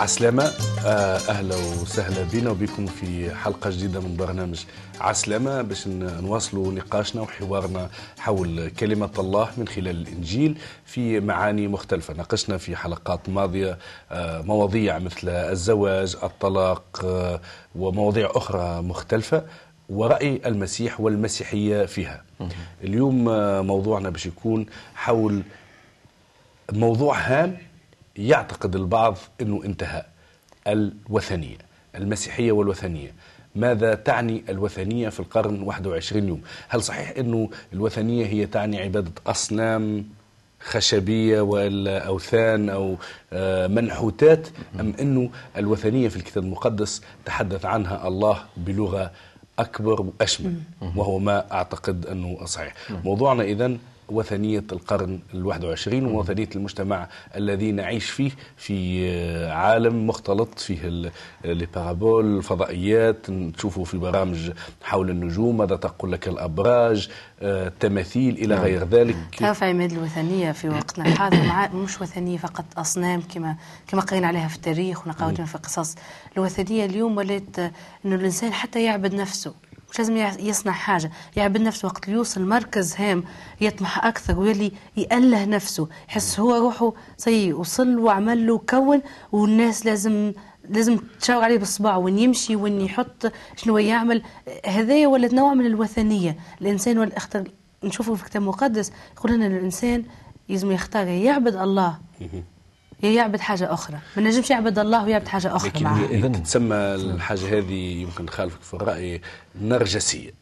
عسلامة. آه، أهلا وسهلا بنا وبكم في حلقة جديدة من برنامج عسلامة باش نواصلوا نقاشنا وحوارنا حول كلمة الله من خلال الإنجيل في معاني مختلفة. ناقشنا في حلقات ماضية آه، مواضيع مثل الزواج الطلاق آه، ومواضيع أخرى مختلفة ورأي المسيح والمسيحية فيها. اليوم موضوعنا باش يكون حول موضوع هام يعتقد البعض إنه انتهى الوثنية المسيحية والوثنية. ماذا تعني الوثنية في القرن 21 يوم؟ هل صحيح إنه الوثنية هي تعني عبادة أصنام خشبية ولا اوثان أو آه، منحوتات؟ أم إنه الوثنية في الكتاب المقدس تحدث عنها الله بلغة أكبر وأشمل؟ وهو ما أعتقد أنه صحيح. موضوعنا اذا وثنية القرن الواحد وعشرين ووثنية المجتمع الذي نعيش فيه في عالم مختلط فيه البارابول الفضائيات. نشوفه في برامج حول النجوم ماذا تقول لك الأبراج التماثيل إلى نعم. غير ذلك. تعرف عماد الوثنية في وقتنا الحاضر مش وثنية فقط أصنام كما كما قرينا عليها في التاريخ ونقراوها في قصص الوثنية اليوم ولات أنه الإنسان حتى يعبد نفسه. مش لازم يصنع حاجة. يعبد نفسه وقت يوصل مركز هام يطمح أكثر ويلي يأله نفسه. يحس هو روحه سي وصل وعمل له كون والناس لازم لازم تشاور عليه بالصباع وين يمشي وين يحط شنو يعمل. هذايا ولات نوع من الوثنية. الإنسان والاختر نشوفه في الكتاب المقدس يقول لنا الإنسان لازم يختار يعبد الله. يعبد حاجة أخرى. ما نجمش يعبد الله ويعبد حاجة أخرى معه. اذا تسمى الحاجة هذه يمكن نخالفك في الرأي نرجسية.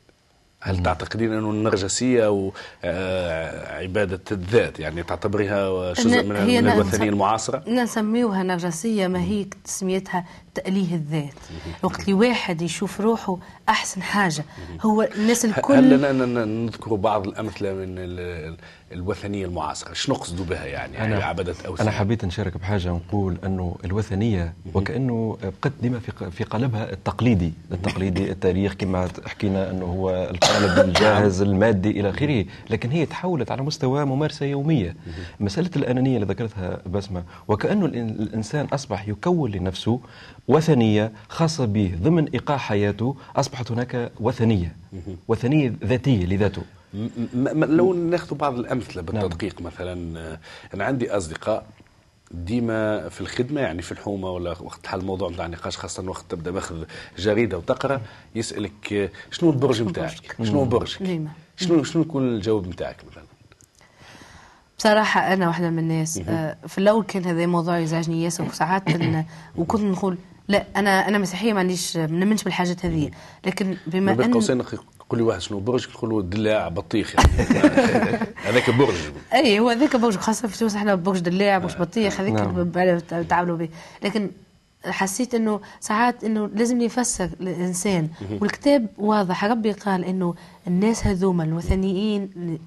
هل تعتقدين أنه النرجسيه أو آه، عبادة الذات؟ يعني تعتبريها جزء من, من الوثنية المعاصرة؟ نسميوها نرجسية ما هي تسميتها تأليه الذات. وقت اللي واحد يشوف روحه أحسن حاجة هو الناس الكل هل لنا نذكر بعض الأمثلة من الوثنية المعاصرة؟ شنو نقصدوا بها يعني؟ أنا عبدة أوثان أنا حبيت نشارك بحاجة ونقول أنه الوثنية وكأنه بقت ديما في في قالبها التقليدي التقليدي التاريخ كما حكينا أنه هو القالب الجاهز المادي إلى آخره. لكن هي تحولت على مستوى ممارسة يومية. مسألة الأنانية اللي ذكرتها بسمة وكأنه الإنسان أصبح يكون لنفسه وثنية خاصة به ضمن إيقاع حياته أصبحت هناك وثنية وثنية ذاتية لذاته لو ناخذ بعض الأمثلة نعم. بالتدقيق نعم. مثلا أنا عندي أصدقاء ديما في الخدمة يعني في الحومة ولا وقت حل الموضوع نتاع النقاش خاصة وقت تبدأ ماخذ جريدة وتقرأ يسألك شنو البرج نتاعك؟ شنو برجك؟ شنو شنو يكون الجواب نتاعك مثلا؟ بصراحة أنا واحدة من الناس آه، في الأول كان هذا الموضوع يزعجني ياسر وساعات وكنت نقول لا أنا أنا مسيحية ما عنديش ما نمنش بالحاجات هذه. لكن بما أن قوسين قول لي واحد شنو برج نقول له دلاع بطيخ يعني. هذاك برج. أي هو هذاك برج خاصة في تونس إحنا برج دلاع برج بطيخ هذيك نعم. تعاملوا به. لكن حسيت إنه ساعات إنه لازم يفسر الإنسان. والكتاب واضح. ربي قال إنه الناس هذوما الوثنيين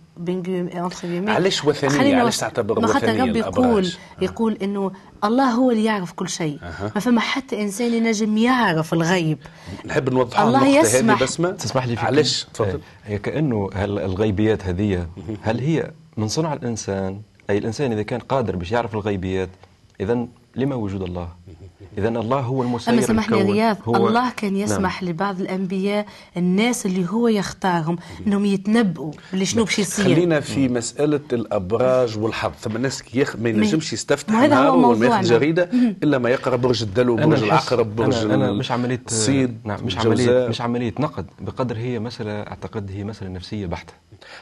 علاش وثنية؟ علاش تعتبر وثنيه خاطر ربي يقول أه. يقول إنه الله هو اللي يعرف كل شيء. أه. ما فما حتى إنسان ينجم يعرف الغيب. نحب نوضح الله يسمح. بسمة تسمح لي علاش؟ تفضل. هي كأنه الغيبيات هذه هل هي من صنع الإنسان؟ أي الإنسان إذا كان قادر باش يعرف الغيبيات اذا لما وجود الله؟ إذا الله هو المسير أما سمحني رياض هو الله كان يسمح نعم. لبعض الأنبياء الناس اللي هو يختارهم أنهم يتنبؤوا اللي شنو باش يصير. خلينا في مسألة الأبراج والحظ ثم الناس يخ... ما ينجمش يستفتح نهاره وما ياخذ جريدة إلا ما يقرأ برج الدلو برج العقرب برج أنا, أنا مش عملية الصيد نعم مش عملية مش عملية نقد. بقدر هي مسألة أعتقد هي مسألة نفسية بحتة.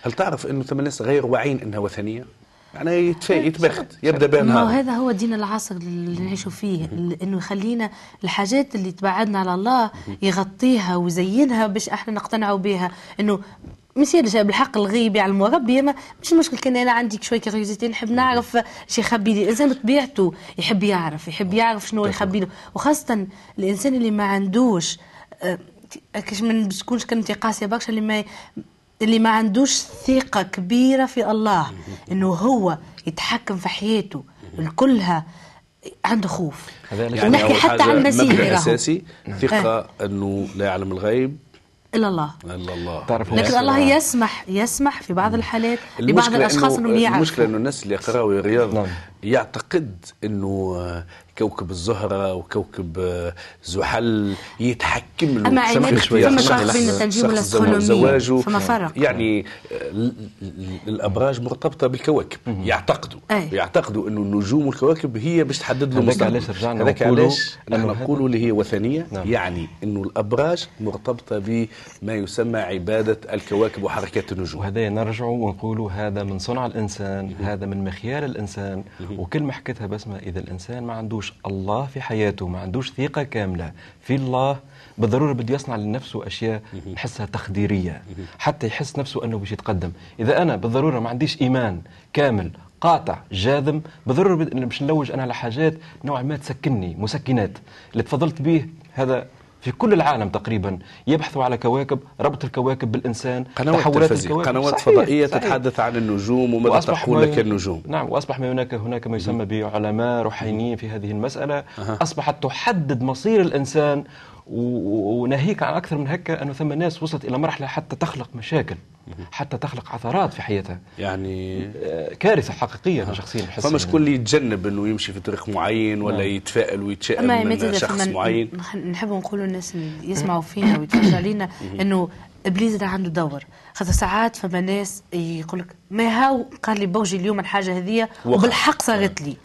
هل تعرف أنه ثم الناس غير واعيين أنها وثنية؟ يعني يتبخت يبدأ بها نهار هذا هو دين العصر اللي نعيشوا فيه إنه يخلينا الحاجات اللي تبعدنا على الله يغطيها ويزينها باش إحنا نقتنعوا بها إنه مش بالحق الغيب يعلموا ربي ما مش مشكل كان أنا عندي شوية كيوريوزيتي نحب نعرف شي يخبي لي. الانسان بطبيعته يحب يعرف يحب يعرف شنو يخبي له. وخاصة الإنسان اللي ما عندوش آه، كاش ما تكونش كلمتي قاسيه برشا اللي ما اللي ما عندوش ثقة كبيرة في الله إنه هو يتحكم في حياته. الكلها عنده خوف. يعني ونحكي حتى عن المسيح أساسي ثقة إنه لا يعلم الغيب. إلا الله. إلا الله. تعرف لكن الله يسمح يسمح في بعض الحالات لبعض الأشخاص انهم يعرفوا. المشكلة إنه الناس اللي يقراوا رياض نعم. يعتقد إنه آه، كوكب الزهرة وكوكب آه، زحل يتحكم له. أما شوية. فما فرق بين التنجيم والأسترونومية. زواجه. فما فرق. يعني آه، ال- ال- الأبراج مرتبطة بالكواكب. يعتقدوا. أي. يعتقدوا إنه النجوم والكواكب هي باش تحدد له هذاك المستقبل علاش رجعنا هذاك نقولوا علاش أنه نقولوا اللي هي وثنية نعم. يعني إنه الأبراج مرتبطة بما يسمى عبادة الكواكب وحركات النجوم. وهذا نرجع ونقولوا هذا من صنع الإنسان هذا من مخيال الإنسان. وكلمة حكيتها بسمه إذا الإنسان ما عندوش الله في حياته ما عندوش ثقة كاملة في الله بالضرورة بده يصنع لنفسه أشياء نحسها تخديرية حتى يحس نفسه أنه باش يتقدم. إذا أنا بالضرورة ما عنديش إيمان كامل قاطع جاذم بالضرورة باش نلوج أنا على حاجات نوعا ما تسكنني مسكنات. اللي تفضلت به هذا في كل العالم تقريبا يبحثوا على كواكب ربط الكواكب بالإنسان قنوات تحولات الكواكب. قنوات صحيح، فضائية صحيح. تتحدث عن النجوم وماذا وأصبح تقول لك النجوم. نعم وأصبح ما هناك هناك ما يسمى بعلماء روحانيين في هذه المسألة. أصبحت تحدد مصير و- وناهيك عن أكثر من هكا انه ثم ناس وصلت إلى مرحلة حتى تخلق مشاكل. حتى تخلق عثرات في حياتها. يعني آه، كارثة حقيقية أنا شخصيا احس فما شكون اللي يتجنب إنه يمشي في طريق معين ولا يتفائل ويتشائم من شخص معين. نحب نقولوا الناس اللي يسمعوا فينا ويتفرجوا علينا إنه إبليس ده عنده دور. خاطر ساعات فما ناس يقول لك ما هاو قال لي بوجي اليوم الحاجة وقع. وبالحق صارت لي.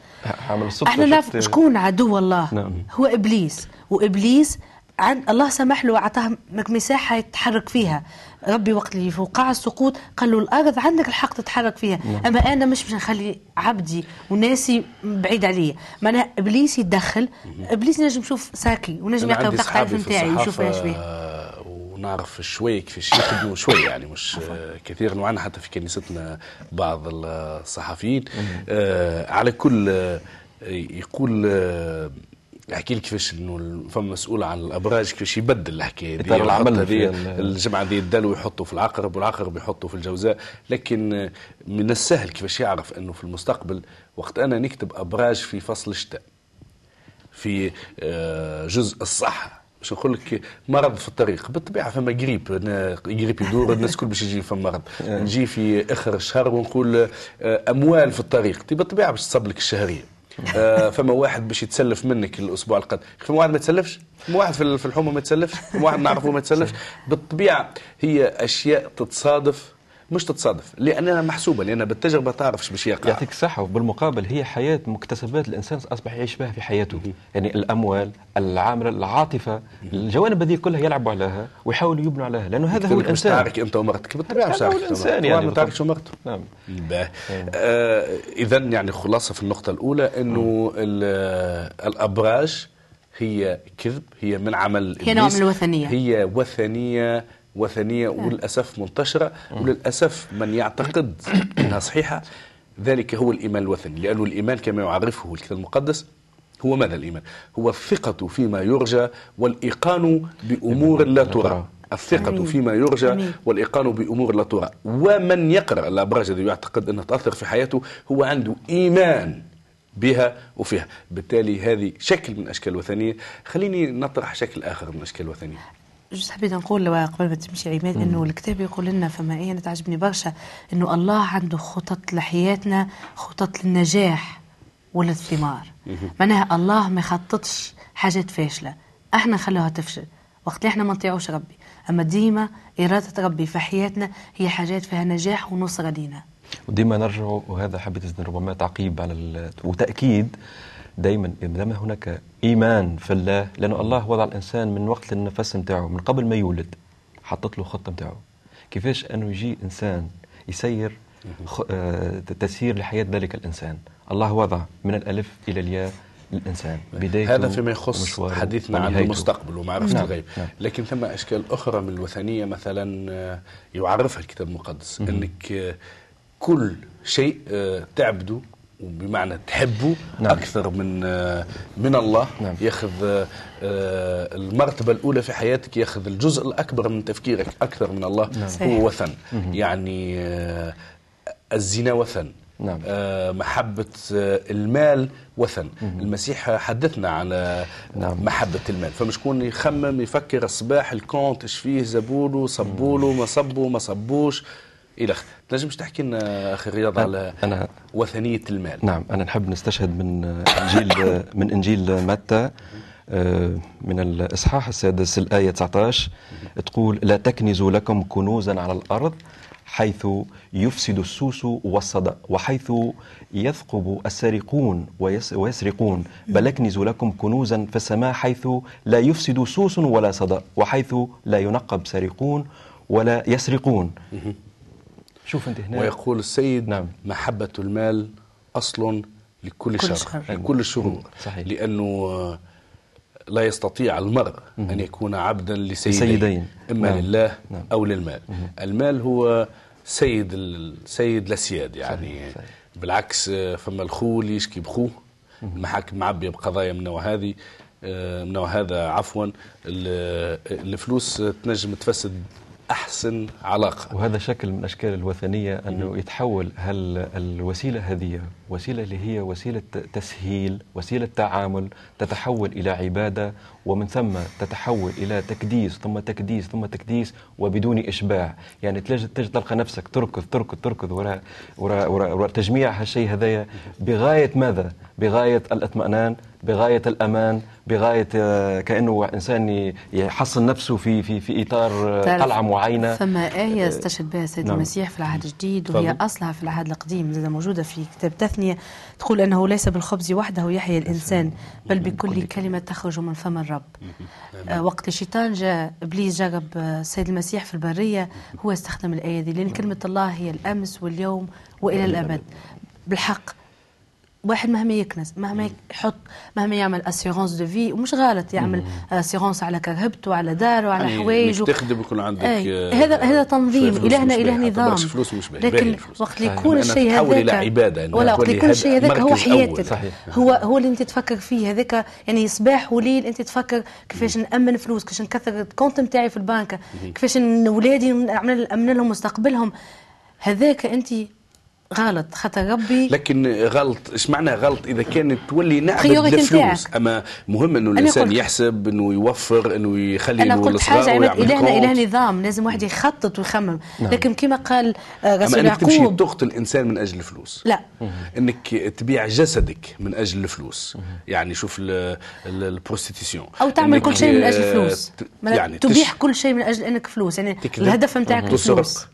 عمل الصدفه أحنا نعرف شكون عدو الله؟ نعم. هو إبليس. وإبليس عند الله سمح له وأعطاه مك- مساحة يتحرك فيها. ربي وقت اللي فوقع السقوط قال له الأرض عندك الحق تتحرك فيها. أما أنا مش باش نخلي عبدي وناسي بعيد عليا. معناها إبليس يتدخل إبليس نجم يشوف ساكي ونجم أنا العرف في نتاعي الصحافة إيش آه، ونعرف شوي كيفاش يخدموا شوي يعني مش آه، كثير وعنا حتى في كنيستنا بعض الصحفيين. آه، على كل آه، يقول آه، يحكي لك كيفاش إنه فما مسؤول عن الأبراج كيفاش يبدل الحكاية دي العمل هذه ال- الجمعة دي يدلوا يحطوا في العقرب والعقرب يحطوا في الجوزاء. لكن آه، من السهل كيفاش يعرف إنه في المستقبل وقت أنا نكتب أبراج في فصل الشتاء في آه، جزء الصحة. مش نقول لك مرض في الطريق بالطبيعة فما قريب أنا قريب يدور الناس الكل باش يجي فما مرض. نجي في آخر الشهر ونقول آه، أموال في الطريق. تبقى بالطبيعة باش تصب لك الشهرية. آه، فما واحد باش يتسلف منك الأسبوع القادم. فما واحد ما يتسلفش؟ فما واحد في في الحومه ما يتسلفش؟ فما واحد نعرفه ما يتسلفش؟ بالطبيعة هي أشياء تتصادف مش تتصادف. لأنها محسوبة لأن بالتجربة تعرف باش يقع. يعطيك الصحة وبالمقابل هي حياة مكتسبات الإنسان أصبح يعيش بها في حياته. يعني الأموال العاملة العاطفة الجوانب هذه كلها يلعبوا عليها ويحاولوا يبنوا عليها. لأنه هذا هو مش الإنسان. تعارك أنت ومرتك. بالطبيعه مش الإنسان ومرتك. يعني ما بالضبط. تعرفش مرته نعم. آه اذا يعني خلاصة في النقطة الأولى إنه ال- الأبراج هي كذب هي من عمل هي نوع. من الوثنية. هي وثنية وثنية وللأسف منتشرة وللأسف من يعتقد أنها صحيحة. ذلك هو الإيمان الوثني لأنه الإيمان كما يعرفه الكتاب المقدس هو ماذا الإيمان؟ هو الثقة فيما يرجى والإيقان بأمور لا ترى. الثقة أمين. فيما يرجى أمين. والإيقان بأمور لا ترى. ومن يقرأ الأبراج الذي يعتقد أنها تأثر في حياته هو عنده إيمان بها وفيها. بالتالي هذه شكل من أشكال الوثنية. خليني نطرح شكل آخر من أشكال الوثنية. جوز حبيت نقول قبل ما تمشي عماد إنه الكتاب يقول لنا فما إيه أنا تعجبني برشا إنه الله عنده خطط لحياتنا خطط للنجاح وللثمار معناها الله ما يخططش حاجات فاشلة. إحنا نخلوها تفشل. وقت اللي إحنا ما نطيعوش ربي. أما ديما إرادة ربي في حياتنا هي حاجات فيها نجاح ونصرة لينا. وديما نرجع وهذا حبيت ربما تعقيب على ال- وتأكيد دائما ما دام هناك إيمان في الله لأن الله وضع الإنسان من وقت النفس نتاعه من قبل ما يولد حطت له خطة نتاعه كيفاش أنه يجي إنسان يسير خ... آه، تسيير لحياة ذلك الإنسان. الله وضع من الألف إلى الياء الإنسان بدايته هذا فيما يخص حديثنا عن. المستقبل ومعرفة نعم، الغيب. نعم. لكن ثم أشكال أخرى من الوثنية مثلا آه، يعرفها الكتاب المقدس أنك آه، كل شيء تعبده بمعنى تحبه نعم. أكثر من آه، من الله نعم. ياخذ آه، آه، المرتبة الأولى في حياتك ياخذ الجزء الأكبر من تفكيرك أكثر من الله صحيح. هو وثن يعني الزنا وثن نعم. محبة المال وثن المسيح حدثنا على نعم. محبة المال فمشكون يخمم يفكر الصباح الكونت إيش فيه زبولو صبولو ما صبوا ما صبوش الخ تنجمش تحكي لنا أخي رياض على أنا وثنية المال. نعم أنا نحب نستشهد من إنجيل من إنجيل متى آه، من الإصحاح السادس الآية 19 تقول لا تكنزوا لكم كنوزا على الأرض حيث يفسد السوس والصدأ وحيث يثقب السارقون ويس ويسرقون. بل اكنزوا لكم كنوزا في السماء حيث لا يفسد سوس ولا صدأ وحيث لا ينقب سارقون ولا يسرقون. شوف انت هنا ويقول السيد نعم. محبة المال أصل لكل كل شر شر. لكل الشرور صحيح. لأنه آه، لا يستطيع المرء أن يكون عبدا لسيدين, لسيدين. إما نعم. لله نعم. أو للمال المال هو سيد السيد الاسياد يعني صحيح، صحيح. بالعكس آه، فما الخول يشكي بخوه المحاكم معبيه بقضايا من نوع هذه آه، من نوع هذا عفوا ال- الفلوس تنجم تفسد أحسن علاقة. وهذا شكل من أشكال الوثنية أنه يتحول هل الوسيلة هذه وسيلة اللي هي وسيلة تسهيل وسيلة تعامل تتحول إلى عبادة ومن ثم تتحول إلى تكديس ثم تكديس ثم تكديس وبدون إشباع. يعني تجد تلقى نفسك تركض تركض تركض وراء وراء وراء وراء تجميع هالشيء هذايا. بغاية ماذا؟ بغاية الإطمئنان بغاية الأمان بغاية آه، كأنه إنسان يحصن نفسه في في في إطار آه، قلعه معينة. ثم آية استشهد بها السيد نعم. المسيح في العهد الجديد وهي تفضل. أصلها في العهد القديم زي موجودة في كتاب تثنية تقول أنه ليس بالخبز وحده يحيى الإنسان بل بكل كلمة تخرج من فم الرب. آه وقت الشيطان جاء إبليس جرب آه، السيد المسيح في البرية هو استخدم الآية دي لأن كلمة الله هي الأمس واليوم وإلى الأبد. بالحق واحد مهما يكنس مهما يحط مهما يعمل assurance de vie ومش غلط يعمل assurance على كرهبته على داره وعلى يعني حوايجه تخدم يكون عندك. آه، هذا هذا تنظيم مش اله باهي. نظام فلوس مش باهي. لكن. وقت اللي. يكون الشيء هذاك ولا وقت اللي يكون الشيء هذاك هو. حياتك. هو هو اللي أنت تفكر فيه هذاك يعني صباح وليل أنت تفكر كيفاش نأمن فلوس كيفاش نكثر ال compte نتاعي في البنك كيفاش ولادي نعمل نأمن لهم مستقبلهم هذاك أنت غلط خاطر ربي. لكن غلط إيش معنى غلط؟ إذا كانت تولي نعبد نتاعك. أما مهم إنه الإنسان يحسب إنه يوفر إنه يخلي أنا انه قلت الصغار حاجة إلهنا. اله نظام لازم واحد يخطط ويخمم. لكن كما قال آه، رسول إنك تمشي يعقوب تقتل الإنسان من أجل الفلوس. لا. إنك تبيع جسدك من أجل الفلوس. يعني شوف ال- ال- البروستيتيسيون. أو تعمل كل شيء من أجل فلوس. ت- يعني تبيح تش- كل شيء من أجل إنك فلوس. يعني الهدف نتاعك الفلوس. تسرق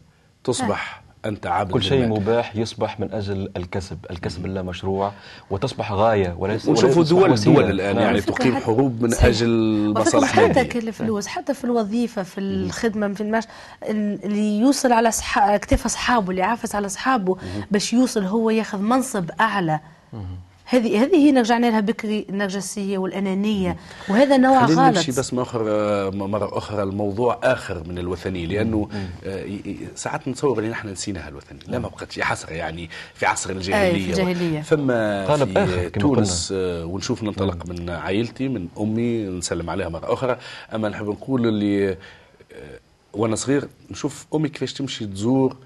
تصبح. أنت عابد كل شيء. مباح يصبح من أجل الكسب، الكسب اللا مشروع وتصبح غاية وليس ونشوفوا دول وسيلة. دول الآن نعم. يعني تقيم حروب من صحيح. أجل وفكرة مصالح حتى كل الفلوس حتى في الوظيفة في الخدمة في المش اللي يوصل على صح... كتاف أصحابه اللي يعافس على أصحابه باش يوصل هو ياخذ منصب أعلى هذه هذه هي رجعنا لها بكري النرجسية والأنانية. وهذا نوع خلينا غلط. نمشي بس مرة مرة أخرى الموضوع آخر من الوثنية لأنه آه، ساعات نتصور أن نحن نسيناها الوثنية. لا ما بقتش يا حسرة يعني في عصر الجاهلية في الجاهلية. فما قالب آخر في كما تونس آه، ونشوف ننطلق من عائلتي من أمي نسلم عليها مرة أخرى. أما نحب نقول اللي آه، وأنا صغير نشوف أمي كيفاش تمشي تزور.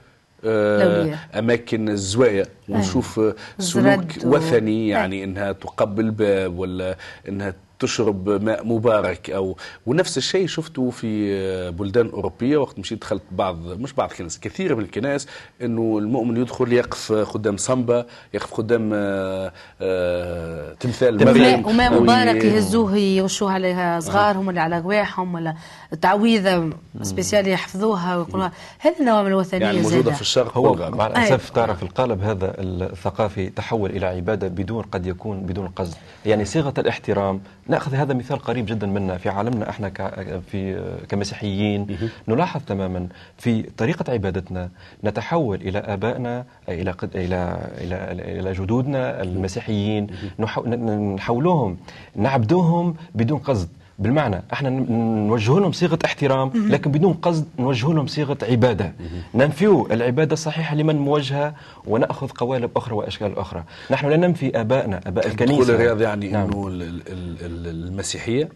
أماكن الزوايا ونشوف آه، سلوك وثني يعني إنها تقبل باب ولا إنها تشرب ماء مبارك أو ونفس الشيء شفته في بلدان أوروبية وقت مشيت دخلت بعض مش بعض الكنائس كثير من الكنائس إنه المؤمن يدخل يقف قدام صنبه يقف قدام آه، آه، تمثال مريم وماء مبارك يهزوه يرشوه عليها صغارهم ولا على رواحهم ولا تعويذة سبيسيال يحفظوها ويقولوها هذه النوع من الوثنية يعني موجودة. في الشرق هو والغرب مع. الأسف تعرف القالب هذا الثقافي تحول إلى عبادة بدون قد يكون بدون قصد يعني صيغة الاحترام نأخذ هذا مثال قريب جدا منا في عالمنا إحنا ك- في كمسيحيين. نلاحظ تماما في طريقة عبادتنا نتحول إلى آبائنا إلى قد- إلى إلى إلى جدودنا المسيحيين. نحولوهم نعبدوهم بدون قصد. بالمعنى إحنا نوجه لهم صيغة احترام لكن بدون قصد نوجه لهم صيغة عبادة. ننفيو العبادة الصحيحة لمن موجهة ونأخذ قوالب أخرى وأشكال أخرى. نحن لا ننفي ابائنا آباء تقول الكنيسة. الرياض يعني نعم. إنه ال- ال- ال- المسيحية؟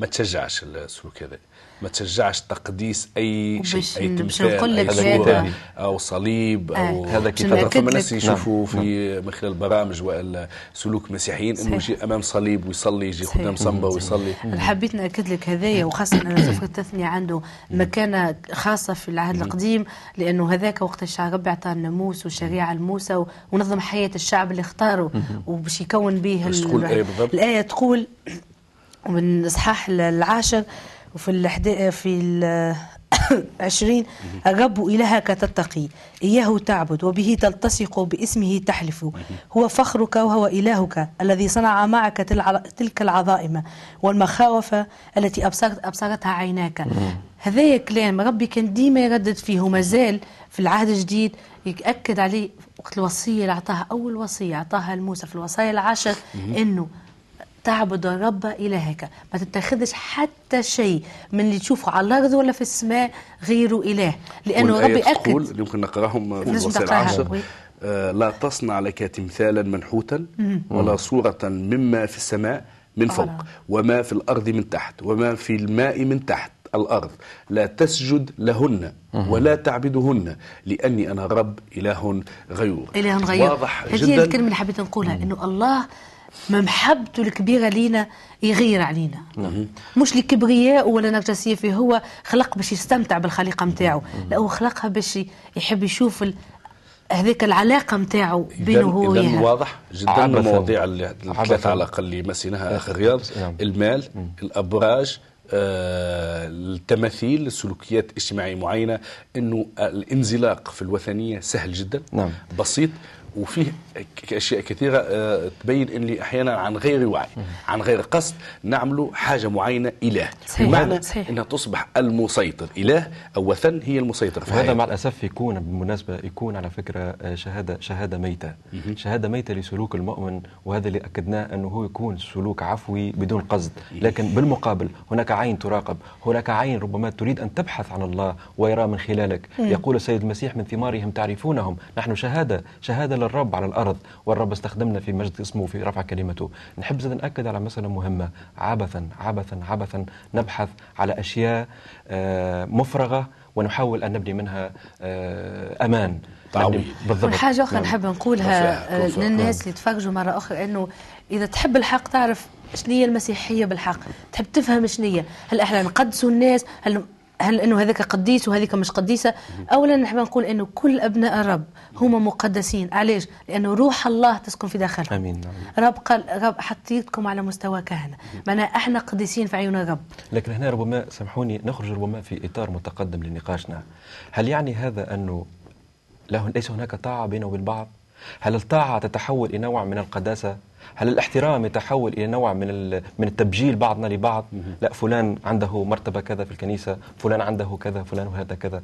ما تشجعش السلوك هذا ما تشجعش تقديس أي شيء أي تمثال أو صليب أو آه. هذا كتاب. فما ناس يشوفوا في من خلال برامج ولا سلوك مسيحيين إنه. يجي أمام صليب ويصلي يجي. قدام صنبه ويصلي حبيت نأكد لك هذايا وخاصة أن سفر التثنية عنده مكانة خاصة في العهد القديم لأنه هذاك وقت الشعب ربي اعطى الناموس والشريعه لموسى ونظم حياة الشعب اللي اختاره وباش يكون به إيه؟ الآية تقول من الاصحاح العاشر وفي الحدا في ال- عشرين الرب إلهك تتقي إياه تعبد وبه تلتصق باسمه تحلف. هو فخرك وهو إلهك الذي صنع معك تل- تلك العظائم والمخاوف التي أبصرت أبصرتها عيناك. هذا كلام ربي كان ديما يردد فيه وما زال في العهد الجديد يأكد عليه وقت الوصية اللي أعطاها أول وصية أعطاها لموسى في الوصايا العشر إنه تعبد الرب إلهك. ما تتخذش حتى شيء من اللي تشوفه على الأرض ولا في السماء غيره إله. لأنه ربي أكد. يمكن نقراهم في تقراها، العشر. آه، لا تصنع لك تمثالا منحوتا ولا صورة مما في السماء من فوق آه. وما في الأرض من تحت وما في الماء من تحت الأرض. لا تسجد لهن ولا تعبدهن لأني أنا رب إله غيور. إله غير واضح هذه الكلمة اللي حبيت نقولها إنه الله ما محبته الكبيرة لينا يغير علينا. مش لكبرياء ولا نرجسية فيه هو خلق باش يستمتع بالخليقة متاعه لا هو خلقها باش يحب يشوف ال... هذيك العلاقة متاعه بينه هو وياها. واضح جدا. المواضيع عبثاً. على الأقل اللي مسيناها آخر رياض نعم. المال الأبراج آه، التماثيل السلوكيات اجتماعية معينة. أنه الانزلاق في الوثنية سهل جدا. نعم. بسيط. وفيه أشياء كثيرة آه، تبين إني أحيانا عن غير وعي عن غير قصد نعمل حاجة معينة إله. صحيح. بمعنى صحيح. إنها تصبح المسيطر. إله أو وثن هي المسيطر في وهذا حياته. مع الأسف يكون بالمناسبة يكون على فكرة آه، شهادة شهادة ميتة. شهادة ميتة لسلوك المؤمن وهذا اللي أكدناه أنه هو يكون سلوك عفوي بدون قصد. لكن بالمقابل هناك عين تراقب هناك عين ربما تريد أن تبحث عن الله ويرى من خلالك. يقول السيد المسيح من ثمارهم تعرفونهم نحن شهادة شهادة للرب على الأرض والرب استخدمنا في مجد اسمه في رفع كلمته. نحب زاد نأكد على مسألة مهمة. عبثا عبثا عبثا نبحث على أشياء آه، مفرغة ونحاول أن نبني منها آه، أمان. تعويض. نبني- بالضبط. حاجة أخرى نعم. نحب نقولها رفع- آه، رفع. للناس اللي تفرجوا مرة أخرى أنه إذا تحب الحق تعرف شنو هي المسيحية بالحق. تحب تفهم شنو هي هل إحنا نقدسوا الناس؟ هل هل إنه هذاك قديس وهذيك مش قديسة؟ اولا نحب نقول إنه كل أبناء الرب هما مقدسين، علاش؟ لأنه روح الله تسكن في داخلهم. آمين. رب قال رب حطيتكم على مستوى كهنة، معناها إحنا قديسين في عيون الرب. لكن هنا ربما سامحوني نخرج ربما في إطار متقدم لنقاشنا هل يعني هذا أنه له ليس هناك طاعة بينه وبين بعض هل الطاعة تتحول إلى نوع من القداسة هل الاحترام يتحول إلى نوع من من التبجيل بعضنا لبعض؟ لا فلان عنده مرتبة كذا في الكنيسة فلان عنده كذا فلان وهذا كذا.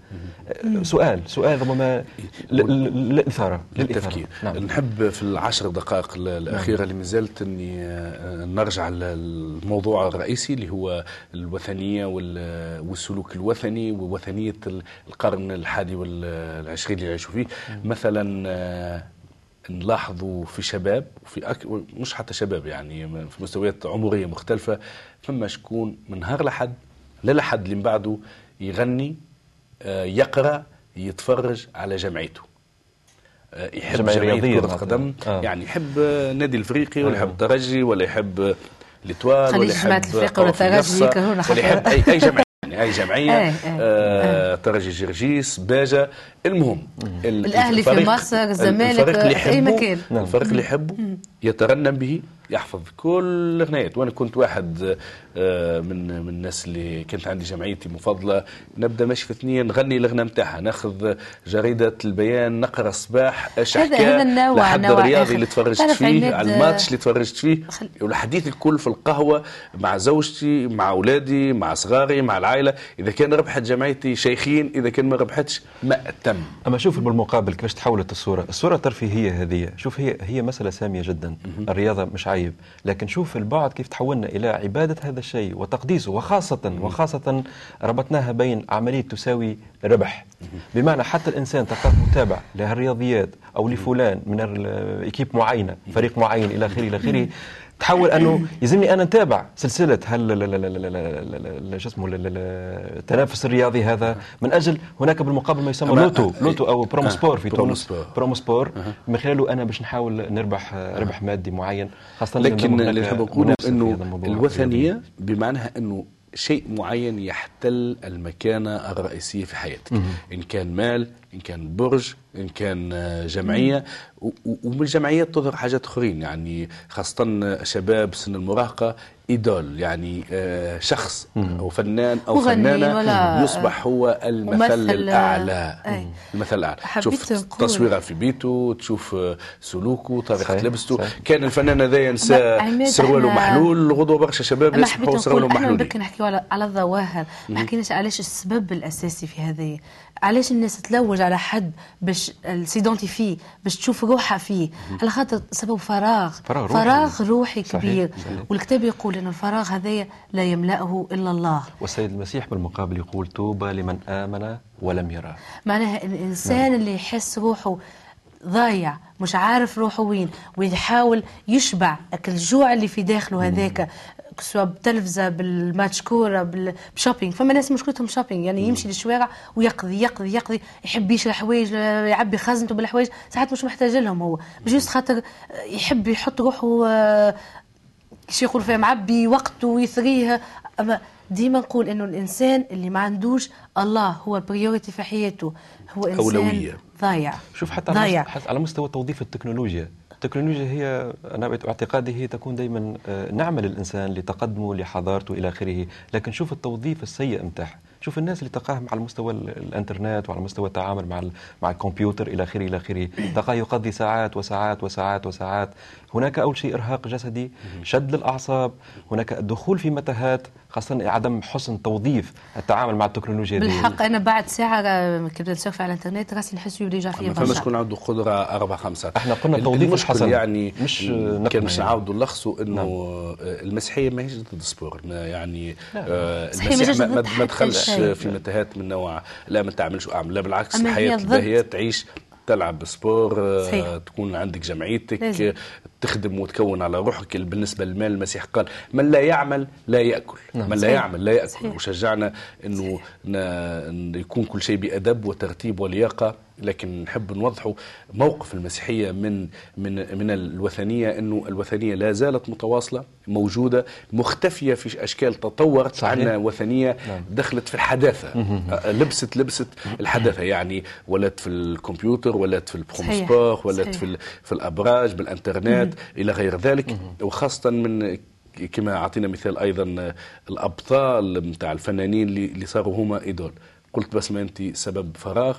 سؤال سؤال ربما للإثارة للتفكير. نعم. نحب في العشر دقائق ال- الأخيرة اللي مازالت أني آه، نرجع للموضوع الرئيسي اللي هو الوثنية وال- والسلوك الوثني ووثنية ال- القرن الحادي والعشرين اللي يعيشوا فيه. مثلا آه، نلاحظوا في شباب وفي أك... مش حتى شباب يعني في مستويات عمرية مختلفة فما شكون من نهار لحد لا لحد اللي من بعده يغني آه، يقرأ يتفرج على جمعيته آه، يحب جمعية جمعية رياضية كرة. قدم آه. يعني يحب آه، نادي الإفريقي ولا آه. يحب الترجي ولا يحب الاتوال ولا جماعة يحب الإفريقيا ولا قوافل الترجي ولا يحب اي أي جمعية يعني اي جمعية إيه، إيه. آه ترجي جرجيس باجا المهم ال- الأهلي في مصر، الزمالك، أي يحبه- مكان. الفريق اللي يحبه يترنم به يحفظ كل الأغنيات. وأنا كنت واحد آه، من من الناس اللي كانت عندي جمعيتي مفضلة. نبدأ ماشي في اثنين نغني الأغنية نتاعها ناخذ جريدة البيان نقرأ الصباح إيش هذا- حكى هذا النوع- لحد نوع الرياضي آخر. اللي تفرجت فيه على الماتش اللي تفرجت فيه. خل- والحديث الكل في القهوة مع زوجتي مع أولادي مع صغاري مع العائلة. إذا كان ربحت جمعيتي شيخين إذا كان ما ربحتش ما تم أما شوف بالمقابل كيفاش تحولت الصورة، الصورة الترفيهيه هذه، شوف هي هي مسألة سامية جدا، الرياضة مش عيب، لكن شوف البعد كيف تحولنا إلى عبادة هذا الشيء وتقديسه. وخاصه وخاصة ربطناها بين عملية تساوي ربح، بمعنى حتى الإنسان تلقاه متابع لهالرياضيات أو لفلان من ايكيب معينة، فريق معين إلى آخره إلى آخره تحول أنه يلزمني أنا نتابع سلسلة هل شو اسمه ال- ال- ال- التنافس الرياضي هذا من أجل هناك بالمقابل ما يسمى loto loto أو Promosport في تونس. Promosport من خلاله أنا باش نحاول نربح ربح مادي معين خاصة لكن اللي نحب نقوله إنه الوثنية بمعناها إنه شيء معين يحتل المكانة الرئيسية في حياتك. إن كان مال إن كان برج إن كان آه، و- ومن الجمعيات تظهر حاجات أخرين يعني خاصة شباب سن المراهقة إيدول يعني آه، شخص أو فنان فنانة ولا- يصبح هو المثل ممثل، الأعلى. أي. المثل الأعلى. حبيت تشوف تصويره في بيته تشوف آه، سلوكه صحيح، لبسته. صحيح. كان الفنان هذا ينسى سرواله محلول غدوة برشا شباب يصبحوا سرواله إحنا محلولين. بك نحكيو على الظواهر. ما حكيناش علاش السبب الأساسي في هذه علاش الناس تلوج على حد باش s'identifie باش تشوف روحها فيه؟ على خاطر سبب فراغ. فراغ روحي. فراغ روحي صحيح، كبير. صحيح. والكتاب يقول إن الفراغ هذايا لا يملأه إلا الله. والسيد المسيح بالمقابل يقول طوبى لمن آمن ولم يرى. معناها الإنسان اللي يحس روحه ضايع مش عارف روحه وين ويحاول يشبع الجوع اللي في داخله هذاك سواء بالتلفزة بالماتش كوره بال- ب shopping فما ناس مشكلتهم shopping يعني يمشي للشوارع ويقضي يقضي يقضي يحب يشري حوايج يعبي خزنته بالحوايج ساعات مش محتاج لهم هو. juste خاطر يحب يحط روحه آه، شي يقول فيها معبي وقته ويثريه أما ديما نقول إنه الإنسان اللي ما عندوش الله هو ال priorité في حياته. هو إنسان أولوية. ضايع. شوف حتى ضايع. على مستوى توظيف التكنولوجيا. التكنولوجيا هي أنا باعتقادي هي تكون دائما نعمة للإنسان لتقدمه لحضارته إلى آخره. لكن شوف التوظيف السيء نتاعها شوف الناس اللي تلقاهم على مستوى ال- الإنترنت وعلى مستوى التعامل مع مع الكمبيوتر إلى آخره إلى آخره. تلقاه يقضي ساعات وساعات وساعات وساعات. هناك أول شيء إرهاق جسدي شد للأعصاب هناك الدخول في متاهات خاصة عدم حسن توظيف التعامل مع التكنولوجيا دي. بالحق أنا بعد ساعة آه، كنت نسيرف على الإنترنت راسي نحس يولي جا فيا ما فماش برشا شكون عنده قدره أربع خمسة إحنا قلنا ال- توظيف المشكل الحسن، يعني مش كان باش يعني. نعاودوا نلخصوا إنه آه، المسيحية ماهيش ضد ال sport يعني آه، ما المسيح ما, دخلش. في متاهات من نوع لا ما تعملش وأعمل لا بالعكس ضد- الباهيه تعيش تلعب sport آه، صحيح. تكون عندك جمعيتك لازم. تخدم وتكون على روحك بالنسبة للمال المسيح قال من لا يعمل لا يأكل نعم. من لا. يعمل لا يأكل صحيح. وشجعنا إن يكون كل شيء بأدب وترتيب ولياقة لكن نحب نوضحوا موقف المسيحية من من من الوثنية إنه الوثنية لا زالت متواصلة موجودة مختفية في أشكال تطورت صحيح. عندنا وثنية نعم. دخلت في الحداثة. أه، لبست لبست الحداثة. يعني ولات في الكمبيوتر ولات في البروموسبور ولات. في في الأبراج بالإنترنت إلى غير ذلك. وخاصة من كما أعطينا مثال أيضا الأبطال نتاع الفنانين اللي اللي صاروا هما إيدول. قلت بس ما أنت سبب فراغ.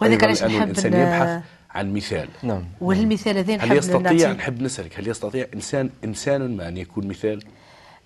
وهذاك علاش نحب الإنسان ال- يبحث عن مثال. نعم. والمثال هذا هل يستطيع نحب نسألك هل يستطيع انسان إنسان ما أن يكون مثال؟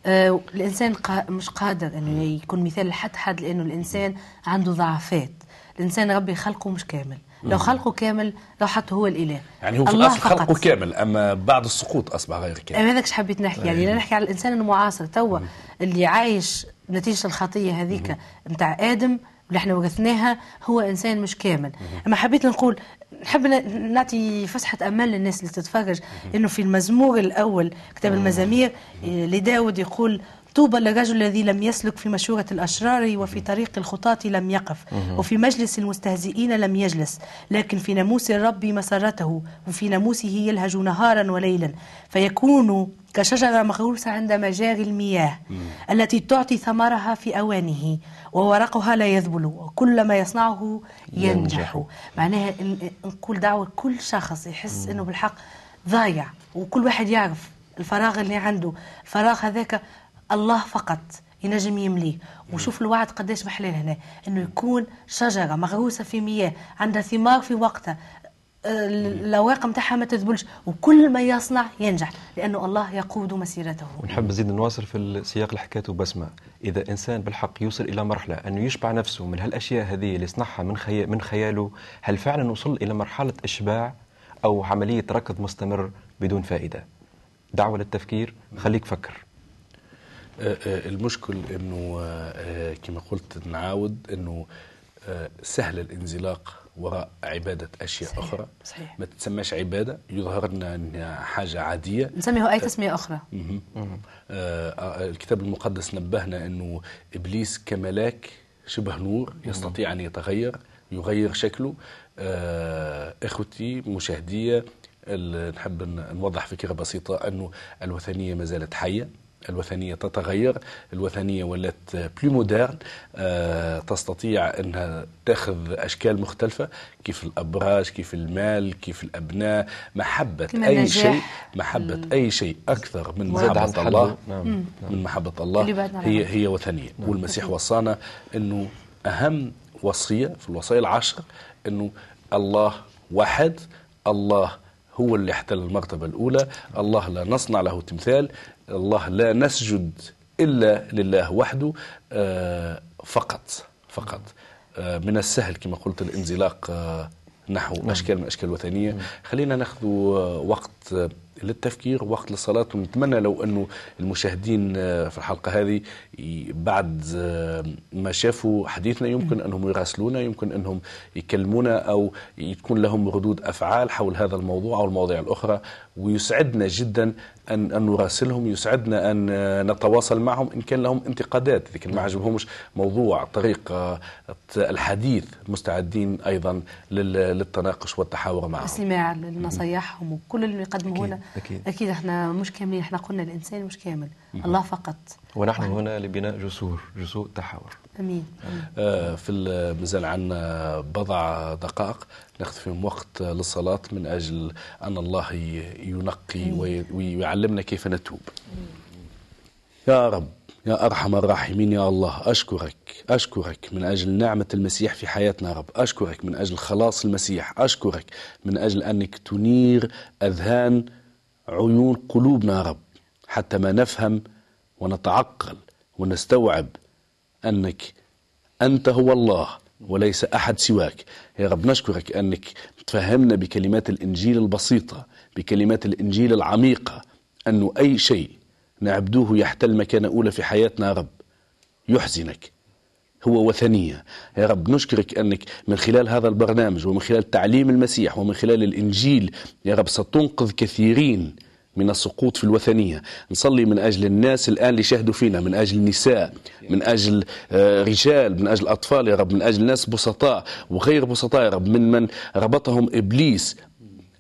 آه، الإنسان قا... مش قادر انه يكون مثال لحد حد لأنه الإنسان عنده ضعفات. الإنسان ربي خلقه مش كامل. لو خلقه كامل لو حتى هو الإله. يعني هو في الله الاصل خلقه فقط. كامل أما بعد السقوط أصبح غير كامل. أنا هذاك حبيت نحكي؟ يعني لا نحكي على الإنسان المعاصر. توا اللي عايش نتيجة الخطية هذيك نتاع آدم اللي إحنا ورثناها هو إنسان مش كامل. أما حبيت نقول نحب نعطي فسحة امل للناس اللي تتفرج. إنه في المزمور الأول كتاب المزامير إيه، لداود يقول طوبى للرجل الذي لم يسلك في مشورة الأشرار وفي طريق الخطاة لم يقف. وفي مجلس المستهزئين لم يجلس. لكن في ناموس الرب مسرته وفي ناموسه يلهج نهارا وليلا. فيكون كشجرة مغروسة عند مجاري المياه التي تعطي ثمرها في أوانه وورقها لا يذبل وكل ما يصنعه ينجح. ينجح. معناها نقول دعوة كل شخص يحس أنه بالحق ضايع وكل واحد يعرف الفراغ اللي عنده. الفراغ هذاك الله فقط ينجم يمليه. وشوف الوعد قداش محلال هنا. إنه يكون شجرة مغروسه في مياه عندها ثمار في وقتها. آه، الاوراق نتاعها ما تذبلش. وكل ما يصنع ينجح لأنه الله يقود مسيرته. ونحب نزيد نواصل في السياق اللي حكيته بسمة. إذا إنسان بالحق يوصل إلى مرحلة أنه يشبع نفسه من هالأشياء هذه اللي يصنعها من, خي... من خياله هل فعلا وصل إلى مرحلة إشباع أو عملية ركض مستمر بدون فائدة؟ دعوة للتفكير خليك فكر. آه، آه، المشكل إنه كما قلت نعاود إنه سهل الانزلاق وراء عبادة أشياء صحيح. أخرى صحيح. ما تتسماش عبادة يظهر لنا أنها حاجة عادية نسميه أي تسمية أخرى مهم. آه آه، الكتاب المقدس نبهنا أنه إبليس كملاك شبه نور يستطيع أن يتغير يغير شكله آه إخوتي مشاهدية نحب نوضح فكرة بسيطة أنه الوثنية ما زالت حية الوثنية تتغير الوثنية ولات بلو مودرن تستطيع أنها تأخذ أشكال مختلفة كيف الأبراج كيف المال كيف الأبناء محبة أي. شيء محبة أي شيء أكثر من محبة. الله نعم. من محبة الله هي. هي وثنية والمسيح وصانا أنه أهم وصية في الوصايا العشر أنه الله واحد الله هو اللي احتل المرتبة الأولى الله لا نصنع له تمثال الله لا نسجد إلا لله وحده آه، فقط فقط. آه، من السهل كما قلت الانزلاق آه، نحو أشكال من أشكال الوثنية. خلينا ناخذ وقت للتفكير وقت للصلاة. ونتمنى لو أنه المشاهدين في الحلقة هذه بعد ما شافوا حديثنا يمكن أنهم يراسلونا يمكن أنهم يكلمونا أو تكون لهم ردود أفعال حول هذا الموضوع أو المواضيع الأخرى. ويسعدنا جدا أن, أن نراسلهم يسعدنا أن آه، نتواصل معهم إن كان لهم انتقادات. إذا كان ما عجبهمش موضوع طريقة الحديث مستعدين أيضا لل- للتناقش والتحاور معهم. الاستماع لنصايحهم وكل اللي يقدموه لنا أكيد. أكيد إحنا مش كاملين إحنا قلنا الإنسان مش كامل. الله فقط. ونحن هنا لبناء جسور جسور تحاور. آمين. آه، في ال- مازال عندنا بضع دقائق. ناخذ فيهم وقت للصلاة من أجل أن الله ينقي وي- ويعلمنا كيف نتوب. يا رب يا أرحم الراحمين يا الله أشكرك أشكرك من أجل نعمة المسيح في حياتنا يا رب. أشكرك من أجل خلاص المسيح. أشكرك من أجل أنك تنير أذهان عيون قلوبنا يا رب. حتى ما نفهم ونتعقل ونستوعب أنك أنت هو الله وليس أحد سواك. يا رب نشكرك أنك تفهمنا بكلمات الإنجيل البسيطة بكلمات الإنجيل العميقة أنه أي شيء نعبدوه يحتل مكان أولى في حياتنا يا رب. يحزنك. هو وثنية. يا رب نشكرك أنك من خلال هذا البرنامج ومن خلال تعليم المسيح ومن خلال الإنجيل يا رب ستنقذ كثيرين من السقوط في الوثنية. نصلي من أجل الناس الآن اللي شاهدوا فينا من أجل النساء من أجل آه، رجال من أجل أطفال يا رب من أجل ناس بسطاء وغير بسطاء يا رب من من ربطهم إبليس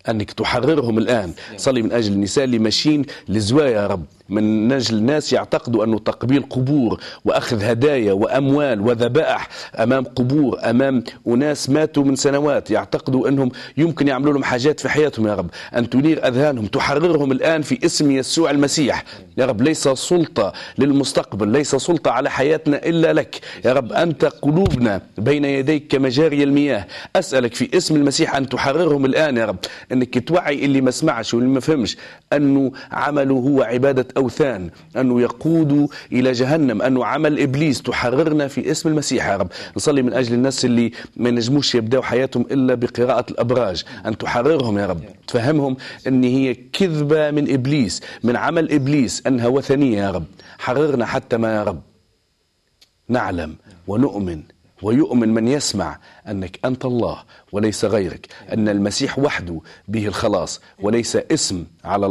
أنك تحررهم الآن. صلي من أجل النساء اللي ماشيين لزوايا يا رب. من أجل الناس يعتقدوا أنه تقبيل قبور وأخذ هدايا وأموال وذبائح أمام قبور أمام أناس ماتوا من سنوات يعتقدوا أنهم يمكن يعملوا لهم حاجات في حياتهم. يا رب أن تنير أذهانهم تحررهم الآن في اسم يسوع المسيح. يا رب ليس سلطة للمستقبل ليس سلطة على حياتنا إلا لك. يا رب أنت قلوبنا بين يديك كمجاري المياه. أسألك في اسم المسيح أن تحررهم الآن يا رب. أنك توعي اللي ما سمعش واللي ما فهمش أنه عمله هو عبادة أوثان أنه يقود إلى جهنم أنه عمل إبليس تحررنا في اسم المسيح يا رب. نصلي من أجل الناس اللي ما نجموش يبدأوا حياتهم إلا بقراءة الأبراج أن تحررهم يا رب. تفهمهم أن هي كذبة من إبليس من عمل إبليس أنها وثنية يا رب. حررنا حتى ما يا رب. نعلم ونؤمن ويؤمن من يسمع أنك أنت الله وليس غيرك أن المسيح وحده به الخلاص وليس اسم على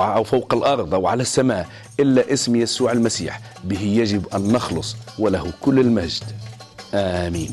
ع- أو فوق الأرض أو على السماء إلا اسم يسوع المسيح به يجب أن نخلص وله كل المجد. آمين.